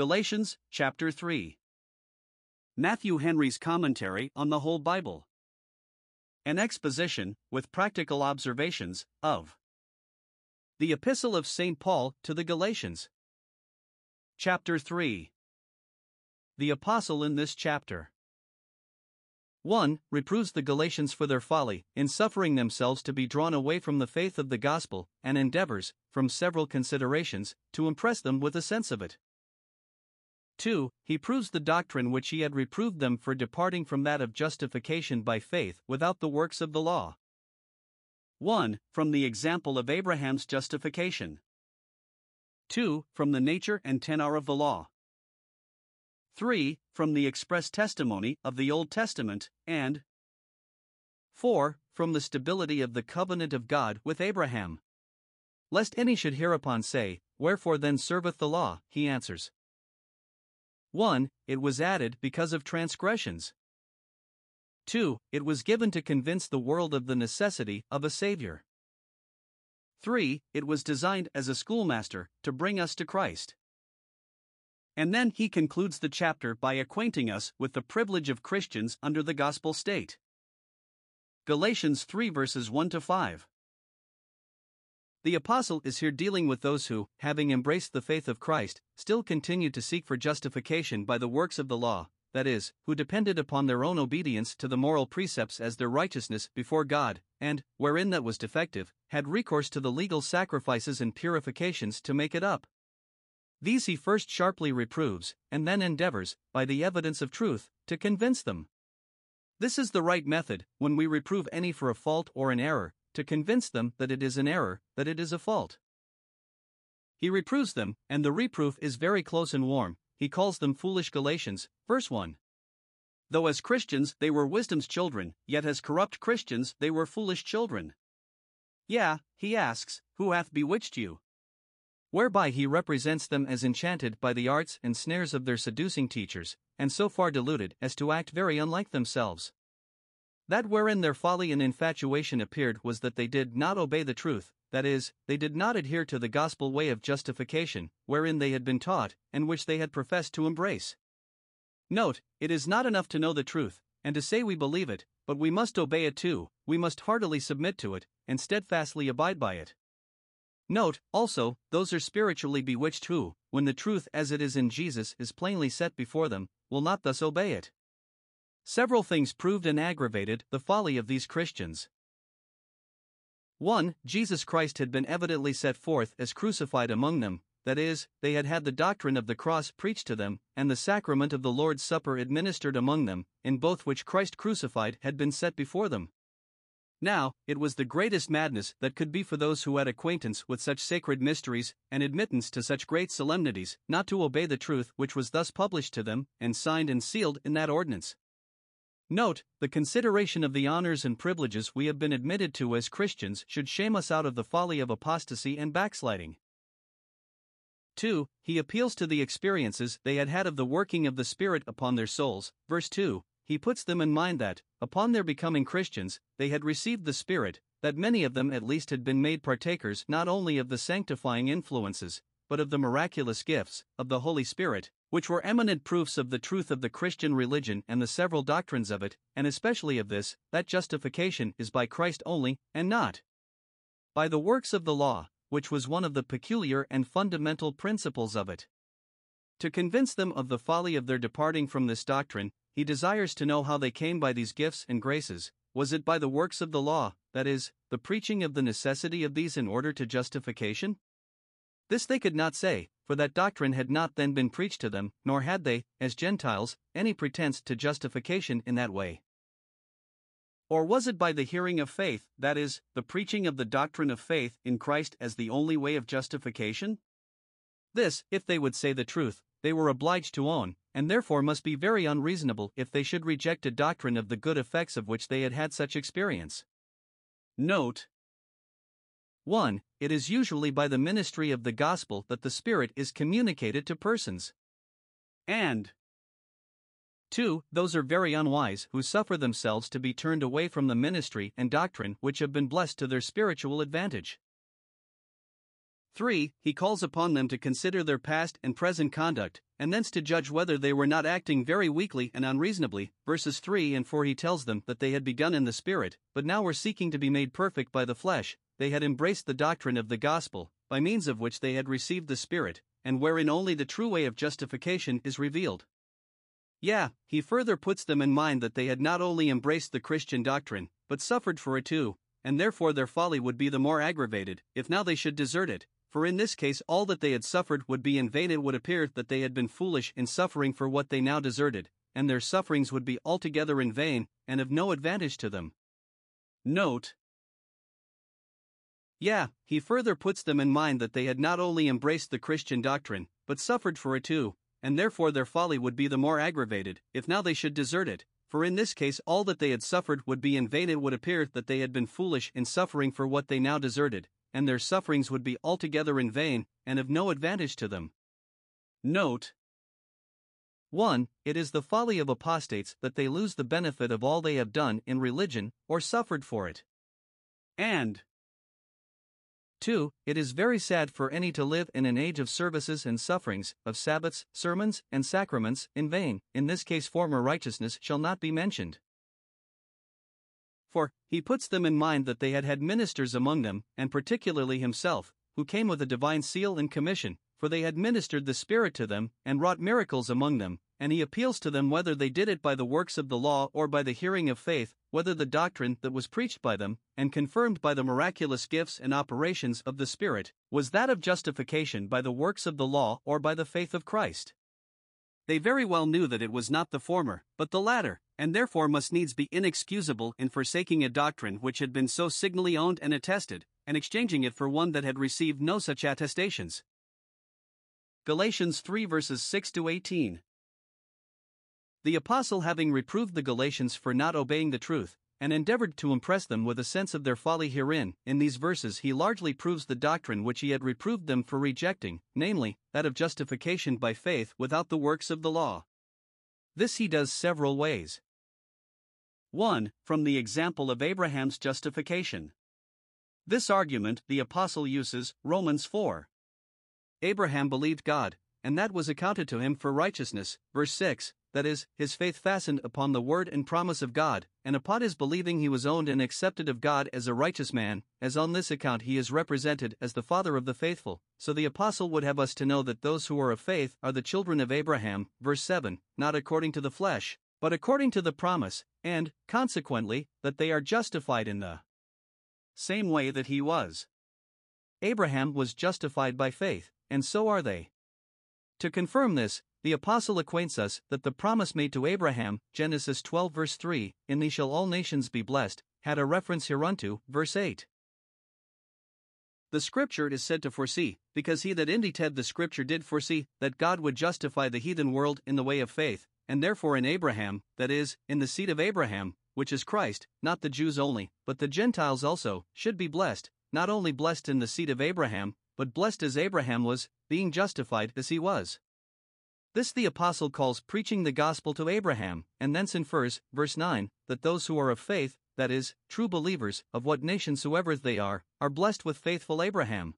Galatians chapter 3. Matthew Henry's commentary on the whole Bible. An exposition, with practical observations, of the Epistle of St. Paul to the Galatians. Chapter 3. The Apostle in this chapter. 1. Reproves the Galatians for their folly, in suffering themselves to be drawn away from the faith of the gospel, and endeavors, from several considerations, to impress them with a sense of it. 2. He proves the doctrine which he had reproved them for departing from that of justification by faith without the works of the law. 1. From the example of Abraham's justification. 2. From the nature and tenor of the law. 3. From the express testimony of the Old Testament, and 4. From the stability of the covenant of God with Abraham. Lest any should hereupon say, Wherefore then serveth the law? he answers. 1. It was added because of transgressions. 2. It was given to convince the world of the necessity of a Savior. 3. It was designed as a schoolmaster to bring us to Christ. And then he concludes the chapter by acquainting us with the privilege of Christians under the gospel state. Galatians 3 verses 1 to 5. The apostle is here dealing with those who, having embraced the faith of Christ, still continued to seek for justification by the works of the law, that is, who depended upon their own obedience to the moral precepts as their righteousness before God, and, wherein that was defective, had recourse to the legal sacrifices and purifications to make it up. These he first sharply reproves, and then endeavors, by the evidence of truth, to convince them. This is the right method, when we reprove any for a fault or an error, to convince them that it is an error, that it is a fault. He reproves them, and the reproof is very close and warm. He calls them foolish Galatians, verse 1. Though as Christians they were wisdom's children, yet as corrupt Christians they were foolish children. Yeah, he asks, Who hath bewitched you? whereby he represents them as enchanted by the arts and snares of their seducing teachers, and so far deluded as to act very unlike themselves. That wherein their folly and infatuation appeared was that they did not obey the truth, that is, they did not adhere to the gospel way of justification, wherein they had been taught, and which they had professed to embrace. Note, it is not enough to know the truth, and to say we believe it, but we must obey it too, we must heartily submit to it, and steadfastly abide by it. Note, also, those are spiritually bewitched who, when the truth as it is in Jesus is plainly set before them, will not thus obey it. Several things proved and aggravated the folly of these Christians. 1. Jesus Christ had been evidently set forth as crucified among them, that is, they had had the doctrine of the cross preached to them, and the sacrament of the Lord's Supper administered among them, in both which Christ crucified had been set before them. Now, it was the greatest madness that could be for those who had acquaintance with such sacred mysteries and admittance to such great solemnities, not to obey the truth which was thus published to them and signed and sealed in that ordinance. Note, the consideration of the honors and privileges we have been admitted to as Christians should shame us out of the folly of apostasy and backsliding. 2. He appeals to the experiences they had had of the working of the Spirit upon their souls. Verse 2 he puts them in mind that, upon their becoming Christians, they had received the Spirit, that many of them at least had been made partakers not only of the sanctifying influences, but of the miraculous gifts of the Holy Spirit, which were eminent proofs of the truth of the Christian religion and the several doctrines of it, and especially of this, that justification is by Christ only, and not by the works of the law, which was one of the peculiar and fundamental principles of it. To convince them of the folly of their departing from this doctrine, he desires to know how they came by these gifts and graces. Was it by the works of the law, that is, the preaching of the necessity of these in order to justification? This they could not say, for that doctrine had not then been preached to them, nor had they, as Gentiles, any pretense to justification in that way. Or was it by the hearing of faith, that is, the preaching of the doctrine of faith in Christ as the only way of justification? This, if they would say the truth, they were obliged to own, and therefore must be very unreasonable if they should reject a doctrine of the good effects of which they had had such experience. Note 1. It is usually by the ministry of the gospel that the Spirit is communicated to persons. And 2. Those are very unwise who suffer themselves to be turned away from the ministry and doctrine which have been blessed to their spiritual advantage. 3. He calls upon them to consider their past and present conduct, and thence to judge whether they were not acting very weakly and unreasonably. Verses 3 and 4 He tells them that they had begun in the Spirit, but now were seeking to be made perfect by the flesh, they had embraced the doctrine of the gospel, by means of which they had received the Spirit, and wherein only the true way of justification is revealed. Yeah, he further puts them in mind that they had not only embraced the Christian doctrine, but suffered for it too, and therefore their folly would be the more aggravated, if now they should desert it, for in this case all that they had suffered would be in vain. It would appear that they had been foolish in suffering for what they now deserted, and their sufferings would be altogether in vain, and of no advantage to them. Note Yeah, he further puts them in mind that they had not only embraced the Christian doctrine, but suffered for it too, and therefore their folly would be the more aggravated, if now they should desert it, for in this case all that they had suffered would be in vain. It would appear that they had been foolish in suffering for what they now deserted, and their sufferings would be altogether in vain, and of no advantage to them. Note 1. It is the folly of apostates that they lose the benefit of all they have done in religion, or suffered for it. And 2. It is very sad for any to live in an age of services and sufferings, of Sabbaths, sermons, and sacraments, in vain, in this case former righteousness shall not be mentioned. For, he puts them in mind that they had had ministers among them, and particularly himself, who came with a divine seal and commission, for they had ministered the Spirit to them, and wrought miracles among them, and he appeals to them whether they did it by the works of the law or by the hearing of faith, whether the doctrine that was preached by them, and confirmed by the miraculous gifts and operations of the Spirit, was that of justification by the works of the law or by the faith of Christ. They very well knew that it was not the former, but the latter, and therefore must needs be inexcusable in forsaking a doctrine which had been so signally owned and attested, and exchanging it for one that had received no such attestations. Galatians 3 verses 6 to 18. The apostle, having reproved the Galatians for not obeying the truth, and endeavored to impress them with a sense of their folly herein, in these verses he largely proves the doctrine which he had reproved them for rejecting, namely, that of justification by faith without the works of the law. This he does several ways. 1. From the example of Abraham's justification. This argument the Apostle uses, Romans 4. Abraham believed God, and that was accounted to him for righteousness, verse 6, that is, his faith fastened upon the word and promise of God, and upon his believing he was owned and accepted of God as a righteous man, as on this account he is represented as the father of the faithful. So the apostle would have us to know that those who are of faith are the children of Abraham, verse 7, not according to the flesh, but according to the promise, and, consequently, that they are justified in the same way that he was. Abraham was justified by faith, and so are they. To confirm this, the apostle acquaints us that the promise made to Abraham, Genesis 12 verse 3, in thee shall all nations be blessed, had a reference hereunto, verse 8. The scripture is said to foresee, because he that indited the scripture did foresee, that God would justify the heathen world in the way of faith, and therefore in Abraham, that is, in the seed of Abraham, which is Christ, not the Jews only, but the Gentiles also, should be blessed, not only blessed in the seed of Abraham, but blessed as Abraham was, being justified as he was. This the apostle calls preaching the gospel to Abraham, and thence infers, verse 9, that those who are of faith, that is, true believers, of what nation soever they are, are blessed with faithful Abraham.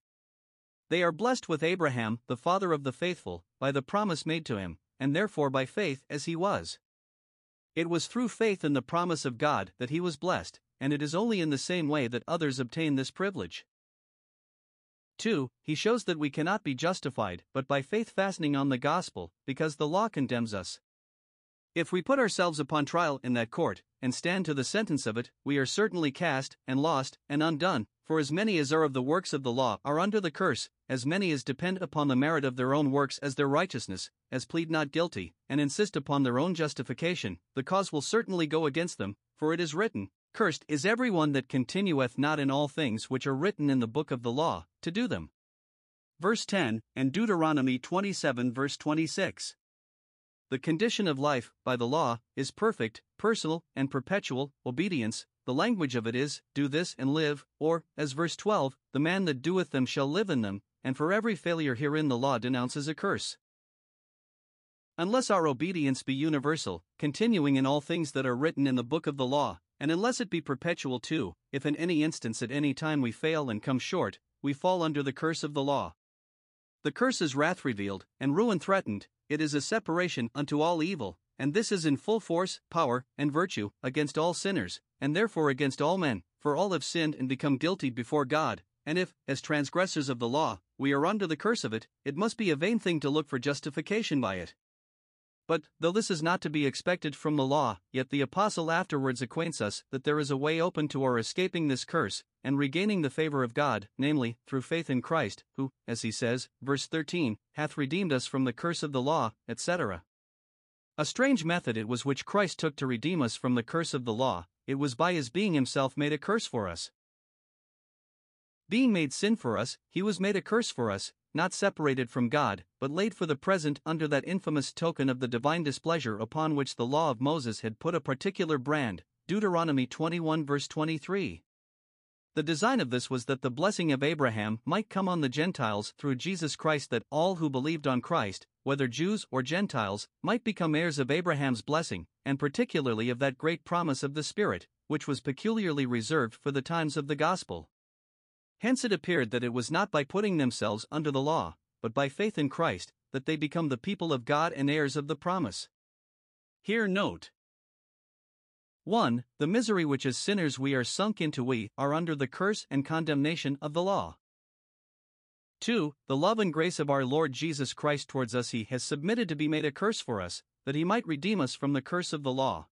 They are blessed with Abraham, the father of the faithful, by the promise made to him, and therefore by faith as he was. It was through faith in the promise of God that he was blessed, and it is only in the same way that others obtain this privilege. 2. He shows that we cannot be justified but by faith fastening on the gospel, because the law condemns us. If we put ourselves upon trial in that court, and stand to the sentence of it, we are certainly cast, and lost, and undone, for as many as are of the works of the law are under the curse, as many as depend upon the merit of their own works as their righteousness, as plead not guilty, and insist upon their own justification, the cause will certainly go against them, for it is written, Cursed is every one that continueth not in all things which are written in the book of the law, to do them. Verse 10, and Deuteronomy 27, verse 26. The condition of life, by the law, is perfect, personal, and perpetual obedience, the language of it is, do this and live, or, as verse 12, the man that doeth them shall live in them, and for every failure herein the law denounces a curse. Unless our obedience be universal, continuing in all things that are written in the book of the law, and unless it be perpetual too, if in any instance at any time we fail and come short, we fall under the curse of the law. The curse is wrath revealed, and ruin threatened, it is a separation unto all evil, and this is in full force, power, and virtue, against all sinners, and therefore against all men, for all have sinned and become guilty before God, and if, as transgressors of the law, we are under the curse of it, it must be a vain thing to look for justification by it. But, though this is not to be expected from the law, yet the Apostle afterwards acquaints us that there is a way open to our escaping this curse, and regaining the favor of God, namely, through faith in Christ, who, as he says, verse 13, hath redeemed us from the curse of the law, etc. A strange method it was which Christ took to redeem us from the curse of the law, it was by his being himself made a curse for us. Being made sin for us, he was made a curse for us, not separated from God, but laid for the present under that infamous token of the divine displeasure upon which the law of Moses had put a particular brand. Deuteronomy 21 verse 23. The design of this was that the blessing of Abraham might come on the Gentiles through Jesus Christ, that all who believed on Christ, whether Jews or Gentiles, might become heirs of Abraham's blessing, and particularly of that great promise of the Spirit, which was peculiarly reserved for the times of the gospel. Hence it appeared that it was not by putting themselves under the law, but by faith in Christ, that they become the people of God and heirs of the promise. Here note 1. The misery which as sinners we are sunk into, we are under the curse and condemnation of the law. 2. The love and grace of our Lord Jesus Christ towards us, He has submitted to be made a curse for us, that He might redeem us from the curse of the law.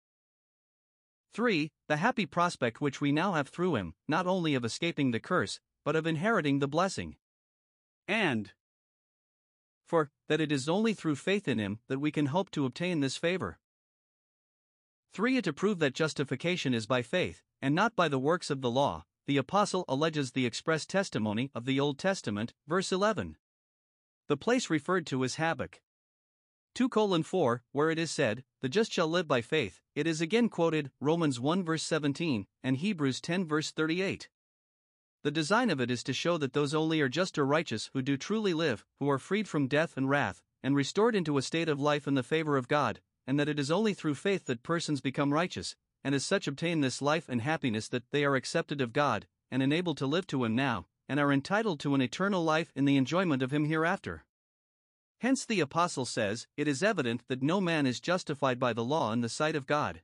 3. The happy prospect which we now have through Him, not only of escaping the curse, but of inheriting the blessing. And for that it is only through faith in Him that we can hope to obtain this favor. 3. To prove that justification is by faith, and not by the works of the law, the Apostle alleges the express testimony of the Old Testament, verse 11. The place referred to is Habakkuk. 2 colon 4, where it is said, The just shall live by faith, it is again quoted, Romans 1 verse 17, and Hebrews 10 verse 38. The design of it is to show that those only are just or righteous who do truly live, who are freed from death and wrath, and restored into a state of life in the favor of God, and that it is only through faith that persons become righteous, and as such obtain this life and happiness that they are accepted of God, and enabled to live to Him now, and are entitled to an eternal life in the enjoyment of Him hereafter. Hence the Apostle says, It is evident that no man is justified by the law in the sight of God.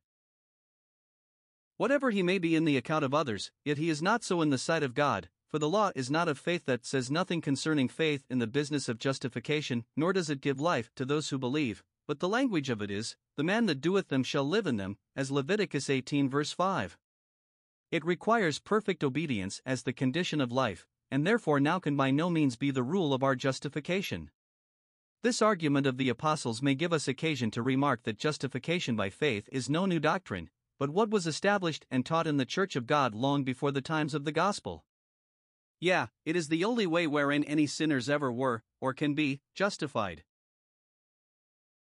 Whatever he may be in the account of others, yet he is not so in the sight of God, for the law is not of faith that says nothing concerning faith in the business of justification, nor does it give life to those who believe, but the language of it is, The man that doeth them shall live in them, as Leviticus 18 verse 5. It requires perfect obedience as the condition of life, and therefore now can by no means be the rule of our justification. This argument of the apostles may give us occasion to remark that justification by faith is no new doctrine, but what was established and taught in the Church of God long before the times of the Gospel. Yeah, it is the only way wherein any sinners ever were, or can be, justified.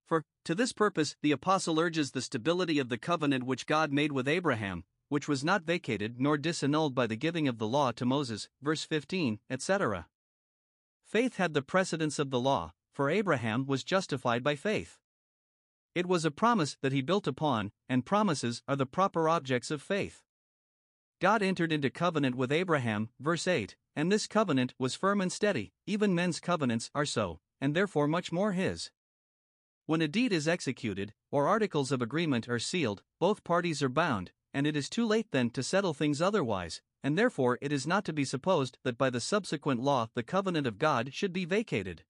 For, to this purpose, the Apostle urges the stability of the covenant which God made with Abraham, which was not vacated nor disannulled by the giving of the law to Moses, verse 15, etc. Faith had the precedence of the law, for Abraham was justified by faith. It was a promise that he built upon, and promises are the proper objects of faith. God entered into covenant with Abraham, verse 8, and this covenant was firm and steady, even men's covenants are so, and therefore much more his. When a deed is executed, or articles of agreement are sealed, both parties are bound, and it is too late then to settle things otherwise, and therefore it is not to be supposed that by the subsequent law the covenant of God should be vacated.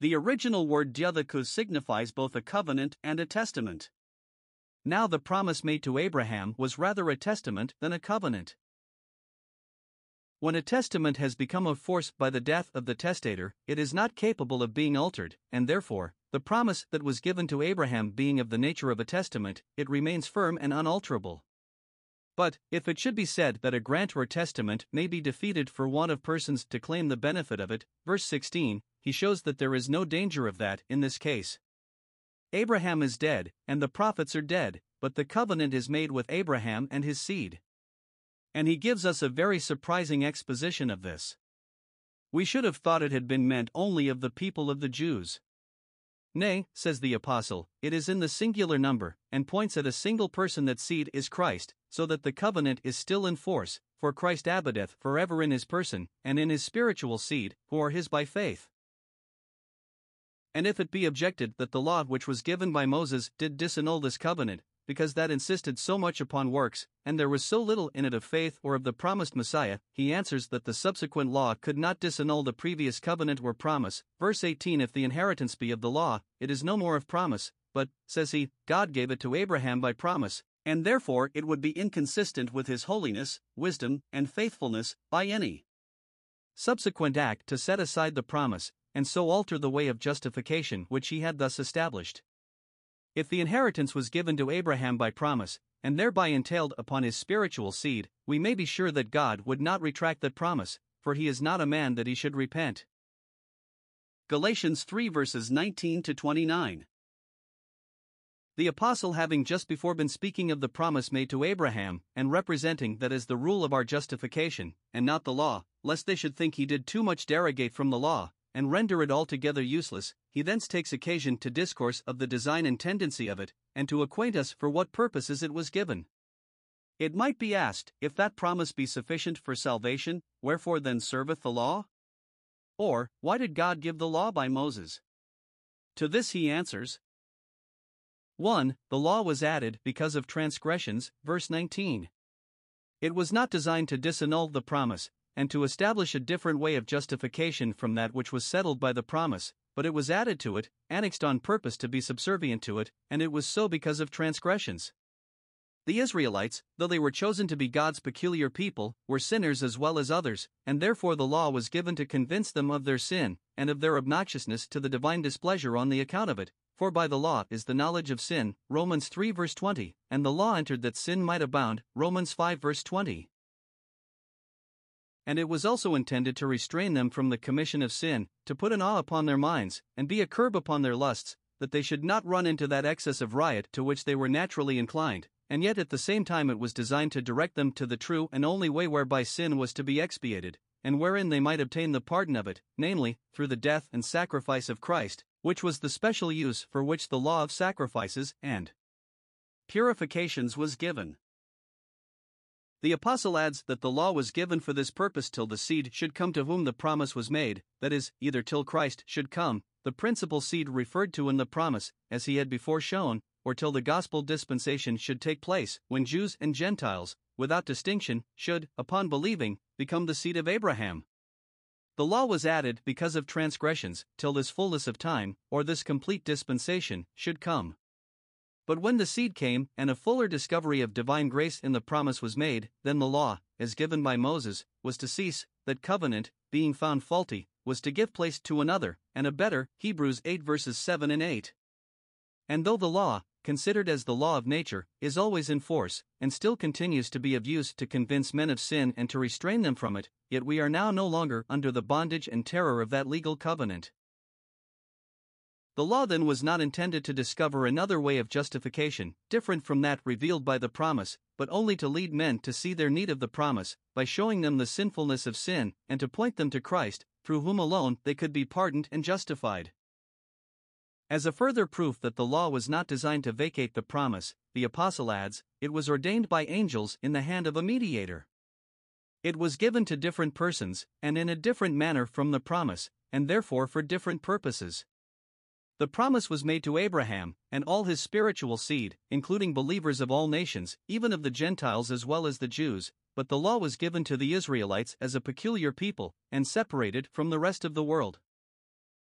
The original word diathekos signifies both a covenant and a testament. Now the promise made to Abraham was rather a testament than a covenant. When a testament has become of force by the death of the testator, it is not capable of being altered, and therefore, the promise that was given to Abraham being of the nature of a testament, it remains firm and unalterable. But, if it should be said that a grant or testament may be defeated for want of persons to claim the benefit of it, verse 16, he shows that there is no danger of that in this case. Abraham is dead, and the prophets are dead, but the covenant is made with Abraham and his seed. And he gives us a very surprising exposition of this. We should have thought it had been meant only of the people of the Jews. Nay, says the Apostle, it is in the singular number, and points at a single person that seed is Christ, so that the covenant is still in force, for Christ abideth forever in his person, and in his spiritual seed, who are his by faith. And if it be objected that the law which was given by Moses did disannul this covenant, because that insisted so much upon works, and there was so little in it of faith or of the promised Messiah, he answers that the subsequent law could not disannul the previous covenant or promise. Verse 18 If the inheritance be of the law, it is no more of promise, but, says he, God gave it to Abraham by promise, and therefore it would be inconsistent with his holiness, wisdom, and faithfulness, by any subsequent act to set aside the promise, and so alter the way of justification which he had thus established. If the inheritance was given to Abraham by promise, and thereby entailed upon his spiritual seed, we may be sure that God would not retract that promise, for he is not a man that he should repent. Galatians 3 verses 19 to 29. The apostle having just before been speaking of the promise made to Abraham, and representing that as the rule of our justification, and not the law, lest they should think he did too much derogate from the law, and render it altogether useless, he thence takes occasion to discourse of the design and tendency of it, and to acquaint us for what purposes it was given. It might be asked, if that promise be sufficient for salvation, wherefore then serveth the law? Or, why did God give the law by Moses? To this he answers 1. The law was added because of transgressions, verse 19. It was not designed to disannul the promise, and to establish a different way of justification from that which was settled by the promise, but it was added to it, annexed on purpose to be subservient to it, and it was so because of transgressions. The Israelites, though they were chosen to be God's peculiar people, were sinners as well as others, and therefore the law was given to convince them of their sin, and of their obnoxiousness to the divine displeasure on the account of it. For by the law is the knowledge of sin, Romans 3 verse 20, and the law entered that sin might abound, Romans 5 verse 20 and it was also intended to restrain them from the commission of sin, to put an awe upon their minds, and be a curb upon their lusts, that they should not run into that excess of riot to which they were naturally inclined, and yet at the same time it was designed to direct them to the true and only way whereby sin was to be expiated, and wherein they might obtain the pardon of it, namely, through the death and sacrifice of Christ, which was the special use for which the law of sacrifices and purifications was given. The apostle adds that the law was given for this purpose till the seed should come to whom the promise was made, that is, either till Christ should come, the principal seed referred to in the promise, as he had before shown, or till the gospel dispensation should take place, when Jews and Gentiles, without distinction, should, upon believing, become the seed of Abraham. The law was added because of transgressions, till this fullness of time, or this complete dispensation, should come. But when the seed came and a fuller discovery of divine grace in the promise was made, then the law, as given by Moses, was to cease, that covenant, being found faulty, was to give place to another, and a better. Hebrews 8 verses 7 and 8. And though the law, considered as the law of nature, is always in force, and still continues to be of use to convince men of sin and to restrain them from it, yet we are now no longer under the bondage and terror of that legal covenant. The law then was not intended to discover another way of justification, different from that revealed by the promise, but only to lead men to see their need of the promise, by showing them the sinfulness of sin, and to point them to Christ, through whom alone they could be pardoned and justified. As a further proof that the law was not designed to vacate the promise, the Apostle adds, it was ordained by angels in the hand of a mediator. It was given to different persons, and in a different manner from the promise, and therefore for different purposes. The promise was made to Abraham and all his spiritual seed, including believers of all nations, even of the Gentiles as well as the Jews, but the law was given to the Israelites as a peculiar people and separated from the rest of the world.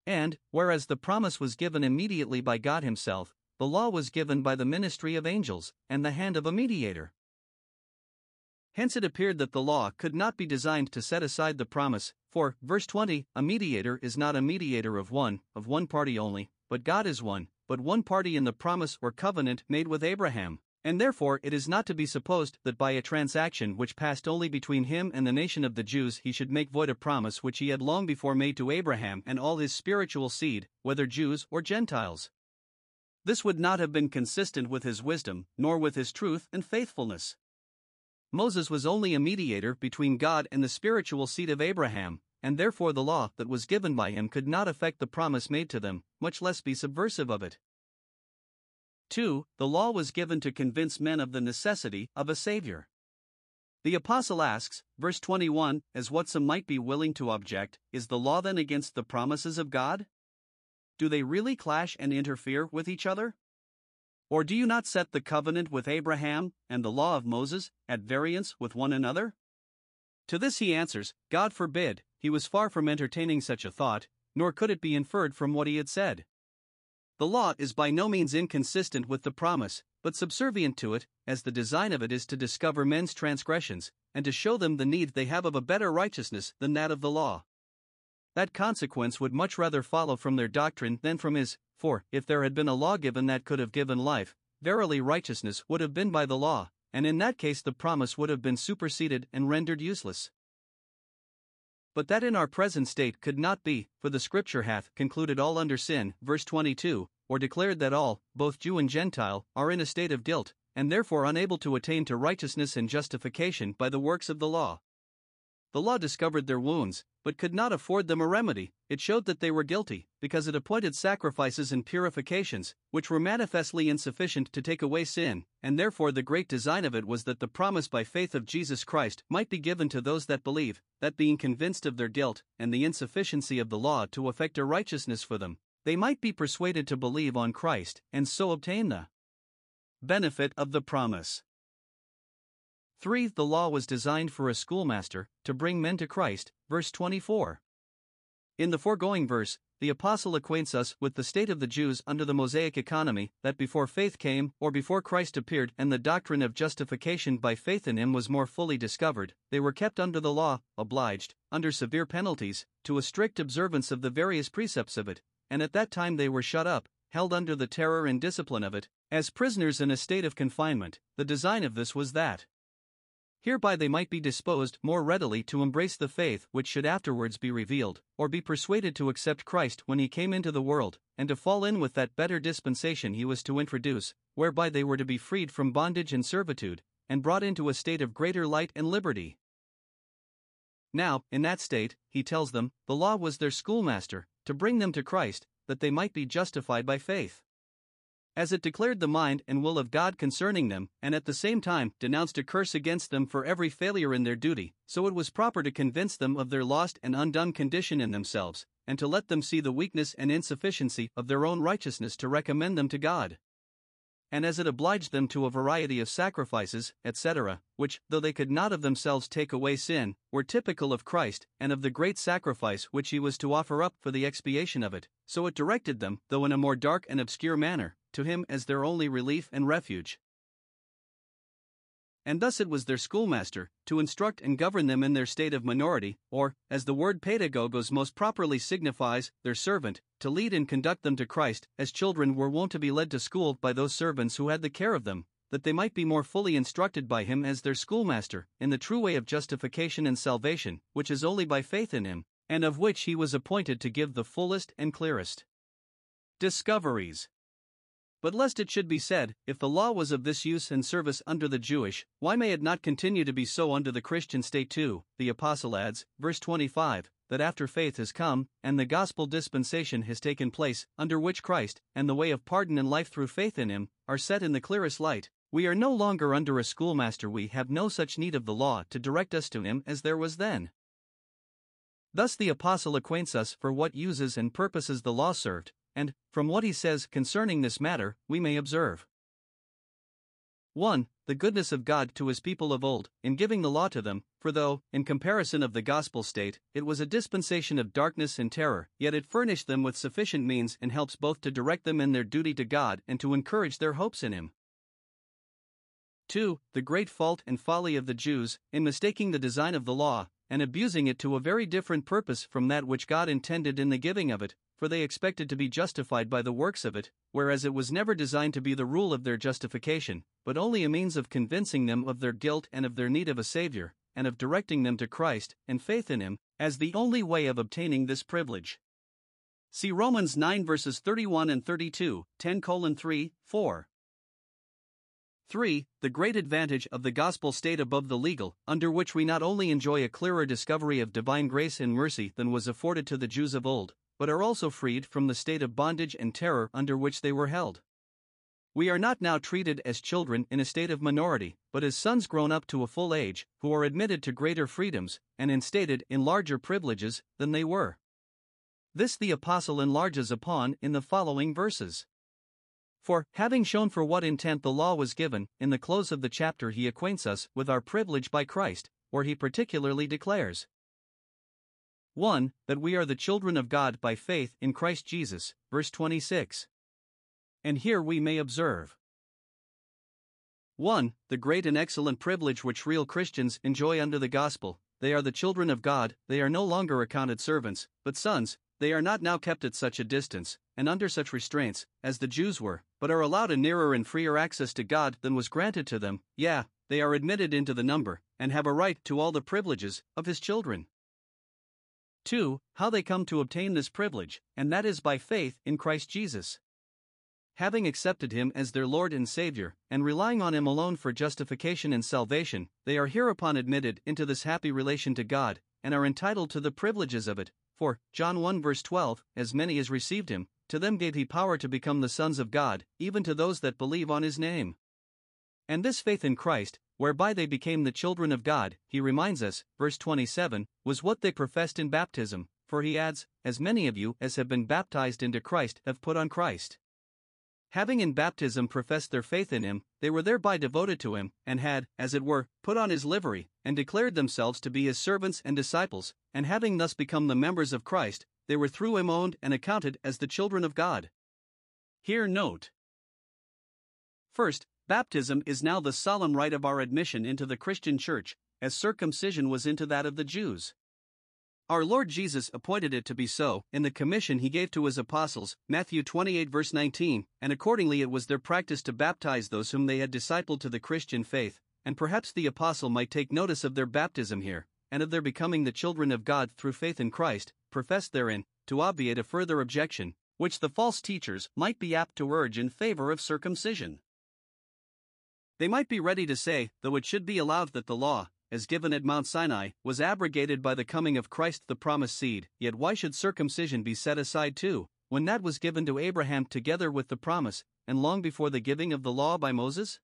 And, whereas the promise was given immediately by God Himself, the law was given by the ministry of angels and the hand of a mediator. Hence it appeared that the law could not be designed to set aside the promise, for, verse 20, a mediator is not a mediator of one, of one party only, but God is one, but one party in the promise or covenant made with Abraham, and therefore it is not to be supposed that by a transaction which passed only between him and the nation of the Jews he should make void a promise which he had long before made to Abraham and all his spiritual seed, whether Jews or Gentiles. This would not have been consistent with his wisdom, nor with his truth and faithfulness. Moses was only a mediator between God and the spiritual seed of Abraham, and therefore the law that was given by him could not affect the promise made to them, much less be subversive of it. 2. The law was given to convince men of the necessity of a Savior. The Apostle asks, verse 21, as what some might be willing to object, is the law then against the promises of God? Do they really clash and interfere with each other? Or do you not set the covenant with Abraham and the law of Moses at variance with one another? To this he answers, God forbid, he was far from entertaining such a thought, nor could it be inferred from what he had said. The law is by no means inconsistent with the promise, but subservient to it, as the design of it is to discover men's transgressions, and to show them the need they have of a better righteousness than that of the law. That consequence would much rather follow from their doctrine than from his, for, if there had been a law given that could have given life, verily righteousness would have been by the law, and in that case the promise would have been superseded and rendered useless. But that in our present state could not be, for the Scripture hath concluded all under sin, verse 22, or declared that all, both Jew and Gentile, are in a state of guilt, and therefore unable to attain to righteousness and justification by the works of the law. The law discovered their wounds, but could not afford them a remedy. It showed that they were guilty, because it appointed sacrifices and purifications, which were manifestly insufficient to take away sin, and therefore the great design of it was that the promise by faith of Jesus Christ might be given to those that believe, that being convinced of their guilt and the insufficiency of the law to effect a righteousness for them, they might be persuaded to believe on Christ and so obtain the benefit of the promise. 3. The law was designed for a schoolmaster, to bring men to Christ, verse 24. In the foregoing verse, the Apostle acquaints us with the state of the Jews under the Mosaic economy, that before faith came, or before Christ appeared, and the doctrine of justification by faith in him was more fully discovered, they were kept under the law, obliged, under severe penalties, to a strict observance of the various precepts of it, and at that time they were shut up, held under the terror and discipline of it, as prisoners in a state of confinement. The design of this was that Hereby they might be disposed more readily to embrace the faith which should afterwards be revealed, or be persuaded to accept Christ when he came into the world, and to fall in with that better dispensation he was to introduce, whereby they were to be freed from bondage and servitude, and brought into a state of greater light and liberty. Now, in that state, he tells them, the law was their schoolmaster, to bring them to Christ, that they might be justified by faith as it declared the mind and will of God concerning them, and at the same time denounced a curse against them for every failure in their duty, so it was proper to convince them of their lost and undone condition in themselves, and to let them see the weakness and insufficiency of their own righteousness to recommend them to God. And as it obliged them to a variety of sacrifices, etc., which, though they could not of themselves take away sin, were typical of Christ, and of the great sacrifice which he was to offer up for the expiation of it, so it directed them, though in a more dark and obscure manner, to him as their only relief and refuge. And thus it was their schoolmaster, to instruct and govern them in their state of minority, or, as the word pedagogos most properly signifies, their servant, to lead and conduct them to Christ, as children were wont to be led to school by those servants who had the care of them, that they might be more fully instructed by him as their schoolmaster, in the true way of justification and salvation, which is only by faith in him, and of which he was appointed to give the fullest and clearest discoveries. But lest it should be said, if the law was of this use and service under the Jewish, why may it not continue to be so under the Christian state too? The Apostle adds, verse 25, that after faith has come, and the gospel dispensation has taken place, under which Christ, and the way of pardon and life through faith in him, are set in the clearest light, we are no longer under a schoolmaster, we have no such need of the law to direct us to him as there was then. Thus the Apostle acquaints us for what uses and purposes the law served, and, from what he says concerning this matter, we may observe 1. The goodness of God to his people of old, in giving the law to them, for though, in comparison of the gospel state, it was a dispensation of darkness and terror, yet it furnished them with sufficient means and helps both to direct them in their duty to God and to encourage their hopes in Him. 2. The great fault and folly of the Jews, in mistaking the design of the law, and abusing it to a very different purpose from that which God intended in the giving of it, for they expected to be justified by the works of it, whereas it was never designed to be the rule of their justification, but only a means of convincing them of their guilt and of their need of a Savior, and of directing them to Christ and faith in Him, as the only way of obtaining this privilege. See Romans 9 verses 31 and 32, 10 3, 4. 3. The great advantage of the gospel state above the legal, under which we not only enjoy a clearer discovery of divine grace and mercy than was afforded to the Jews of old, but are also freed from the state of bondage and terror under which they were held. We are not now treated as children in a state of minority, but as sons grown up to a full age, who are admitted to greater freedoms, and instated in larger privileges than they were. This the Apostle enlarges upon in the following verses. For, having shown for what intent the law was given, in the close of the chapter he acquaints us with our privilege by Christ, where he particularly declares 1. That we are the children of God by faith in Christ Jesus, verse 26. And here we may observe 1. The great and excellent privilege which real Christians enjoy under the gospel. They are the children of God, they are no longer accounted servants, but sons, they are not now kept at such a distance, and under such restraints, as the Jews were, but are allowed a nearer and freer access to God than was granted to them, yeah, they are admitted into the number, and have a right to all the privileges of His children. 2. How they come to obtain this privilege, and that is by faith in Christ Jesus having accepted him as their Lord and Savior, and relying on him alone for justification and salvation, they are hereupon admitted into this happy relation to God, and are entitled to the privileges of it. For, John 1 verse 12, as many as received him, to them gave he power to become the sons of God, even to those that believe on his name. And this faith in Christ, whereby they became the children of God, he reminds us, verse 27, was what they professed in baptism, for he adds, As many of you as have been baptized into Christ have put on Christ. Having in baptism professed their faith in him, they were thereby devoted to him, and had, as it were, put on his livery, and declared themselves to be his servants and disciples, and having thus become the members of Christ, they were through him owned and accounted as the children of God. Here note. First, baptism is now the solemn rite of our admission into the Christian church, as circumcision was into that of the Jews. Our Lord Jesus appointed it to be so in the commission he gave to his apostles, Matthew 28 verse 19, and accordingly it was their practice to baptize those whom they had discipled to the Christian faith, and perhaps the apostle might take notice of their baptism here, and of their becoming the children of God through faith in Christ, professed therein, to obviate a further objection, which the false teachers might be apt to urge in favor of circumcision. They might be ready to say, though it should be allowed that the law, as given at Mount Sinai, was abrogated by the coming of Christ the promised seed, yet why should circumcision be set aside too, when that was given to Abraham together with the promise, and long before the giving of the law by Moses?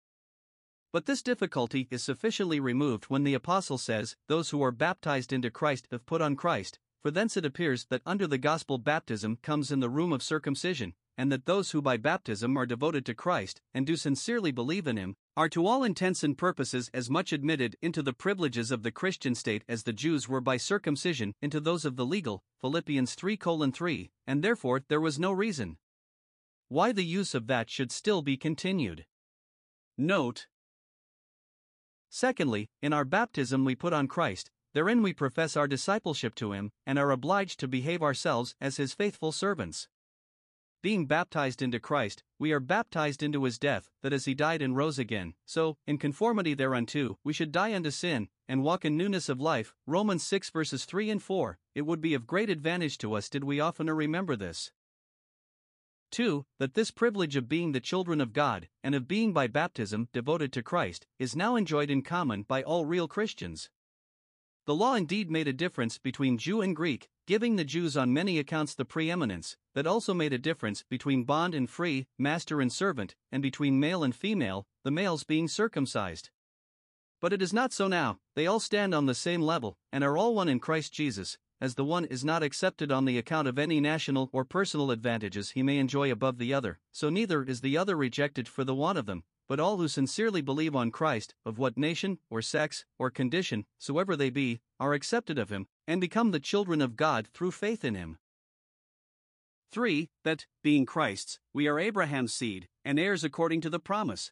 But this difficulty is sufficiently removed when the Apostle says, Those who are baptized into Christ have put on Christ, for thence it appears that under the gospel baptism comes in the room of circumcision, and that those who by baptism are devoted to Christ, and do sincerely believe in Him, are to all intents and purposes as much admitted into the privileges of the Christian state as the Jews were by circumcision into those of the legal, Philippians 3 3, and therefore there was no reason why the use of that should still be continued. Note Secondly, in our baptism we put on Christ, therein we profess our discipleship to Him, and are obliged to behave ourselves as His faithful servants being baptized into Christ, we are baptized into his death, that as he died and rose again, so, in conformity thereunto, we should die unto sin, and walk in newness of life. Romans 6 verses 3 and 4. It would be of great advantage to us did we oftener remember this. 2. That this privilege of being the children of God, and of being by baptism devoted to Christ, is now enjoyed in common by all real Christians. The law indeed made a difference between Jew and Greek, giving the Jews on many accounts the preeminence, that also made a difference between bond and free, master and servant, and between male and female, the males being circumcised. But it is not so now, they all stand on the same level, and are all one in Christ Jesus, as the one is not accepted on the account of any national or personal advantages he may enjoy above the other, so neither is the other rejected for the want of them, but all who sincerely believe on Christ, of what nation, or sex, or condition, soever they be, are accepted of him, and become the children of God through faith in him. 3. That, being Christ's, we are Abraham's seed, and heirs according to the promise.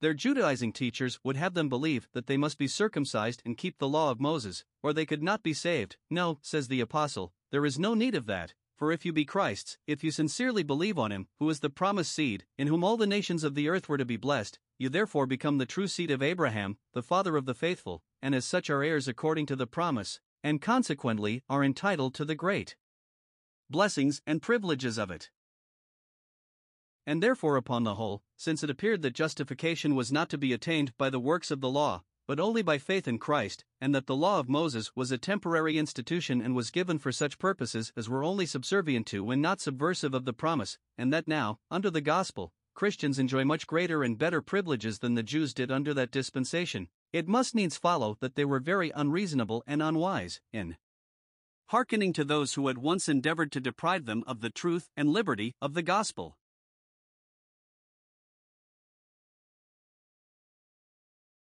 Their Judaizing teachers would have them believe that they must be circumcised and keep the law of Moses, or they could not be saved. No, says the Apostle, there is no need of that, for if you be Christ's, if you sincerely believe on him, who is the promised seed, in whom all the nations of the earth were to be blessed, you therefore become the true seed of Abraham, the father of the faithful, and as such are heirs according to the promise, and consequently are entitled to the great blessings and privileges of it. And therefore, upon the whole, since it appeared that justification was not to be attained by the works of the law, but only by faith in Christ, and that the law of Moses was a temporary institution and was given for such purposes as were only subservient to when not subversive of the promise, and that now, under the gospel, Christians enjoy much greater and better privileges than the Jews did under that dispensation, it must needs follow that they were very unreasonable and unwise in hearkening to those who had once endeavored to deprive them of the truth and liberty of the gospel.